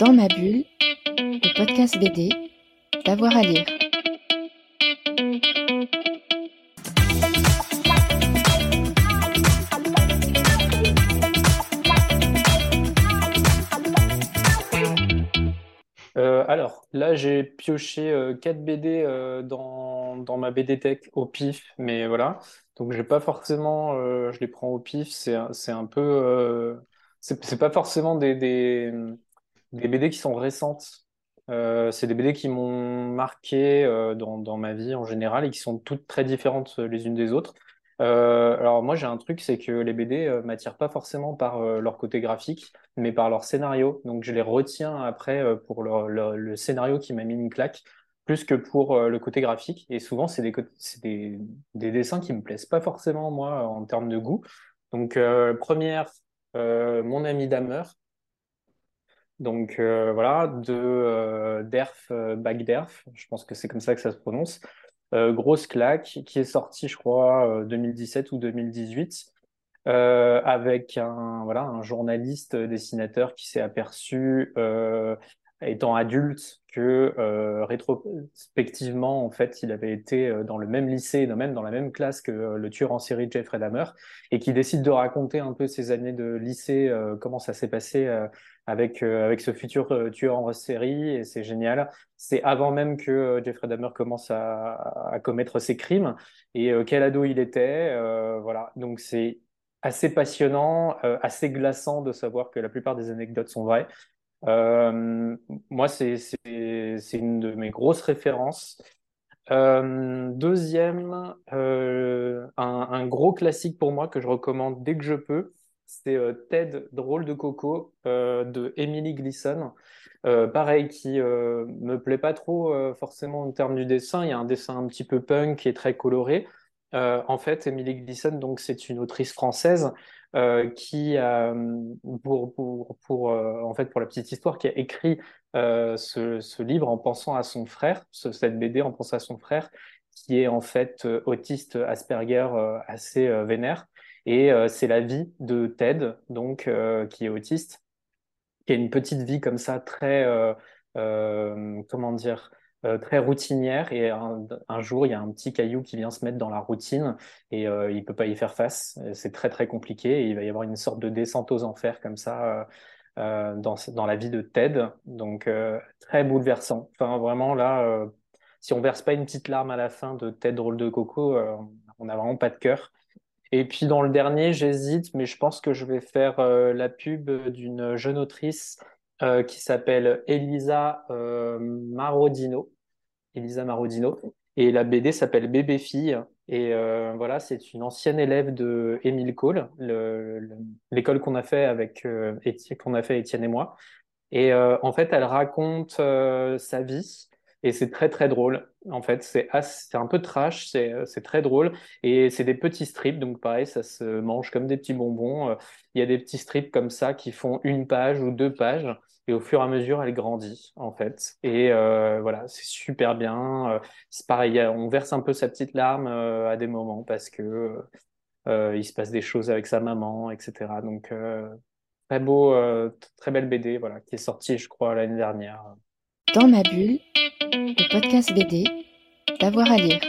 Dans ma bulle, le podcast BD, d'avoir à lire. Euh, alors, là, j'ai pioché euh, 4 BD euh, dans, dans ma BD Tech au pif, mais voilà. Donc, j'ai pas forcément, euh, je les prends au pif, c'est un- peu. euh, c'est pas forcément des, des BD qui sont récentes. Euh, c'est des BD qui m'ont marqué euh, dans, ma vie en général et qui sont toutes très différentes euh, les unes des autres. Alors, moi, j'ai un truc, c'est que les BD m'attirent pas forcément par leur côté graphique mais par leur scénario. Donc je les retiens après pour le scénario qui m'a mis une claque, plus que pour le côté graphique. Et souvent, c'est des, des, des dessins qui me plaisent pas forcément, moi, en termes de goût. Donc, première, Mon ami Damer. Donc euh, voilà, de euh, Derf euh, Bagderf, je pense que c'est comme ça que ça se prononce. Grosse claque, qui est sorti, je crois, euh, 2017 ou 2018 euh, avec un, journaliste dessinateur qui s'est aperçu, étant adulte, que euh, rétrospectivement, en fait, il avait été euh, dans le même lycée, même dans la même classe que euh, le tueur en série Jeffrey Dahmer, et qui décide de raconter un peu ses années de lycée, comment ça s'est passé avec, avec ce futur tueur en série, et c'est génial. C'est avant même que Jeffrey Dahmer commence à, commettre ses crimes, et quel ado il était, voilà. Donc c'est assez passionnant, assez glaçant de savoir que la plupart des anecdotes sont vraies. Moi, c'est c'est une de mes grosses références. Euh, deuxième, euh, un, gros classique pour moi que je recommande dès que je peux, c'est euh, Ted, drôle de coco de Emily Gleason. Pareil, qui me plaît pas trop forcément en termes du dessin. Il y a un dessin un petit peu punk qui est très coloré. En fait, Emily Gleason, donc c'est une autrice française qui pour, pour, pour en fait pour la petite histoire, qui a écrit euh, ce, livre en pensant à son frère, ce- cette BD en pensant à son frère, qui est en fait euh, autiste Asperger euh, assez vénère. Et c'est la vie de Ted, donc qui est autiste qui a une petite vie comme ça, très, comment dire, très routinière. Et un, jour, il y a un petit caillou qui vient se mettre dans la routine et euh, il peut pas y faire face. C'est très, très compliqué. Il va y avoir une sorte de descente aux enfers comme ça euh, dans, dans la vie de Ted. Donc, euh, très bouleversant. Enfin, vraiment, là, euh, si on verse pas une petite larme à la fin de Ted Drôle de Coco, on n'a vraiment pas de cœur. Et puis dans le dernier, j'hésite, mais je pense que je vais faire la pub d'une jeune autrice qui s'appelle Elisa Marodino. Elisa Marodino. Et la BD s'appelle Bébé Fille. Et euh, voilà, c'est une ancienne élève de Émile Cole, le- le- l'école qu'on a fait avec euh, qu'on a fait Étienne et moi. Et euh, en fait, elle raconte sa vie et c'est très très drôle. En fait, c'est un peu trash, c'est très drôle et c'est des petits strips, donc pareil, ça se mange comme des petits bonbons. Il y a des petits strips comme ça qui font une page ou deux pages et au fur et à mesure, elle grandit en fait. Et euh, voilà, c'est super bien. Euh, C'est pareil, on verse un peu sa petite larme euh, à des moments parce que il se passe des choses avec sa maman, etc. Donc Très beau, très belle BD, voilà, qui est sortie, je crois, l'année dernière. Dans ma bulle, le podcast BD, d'avoir à lire.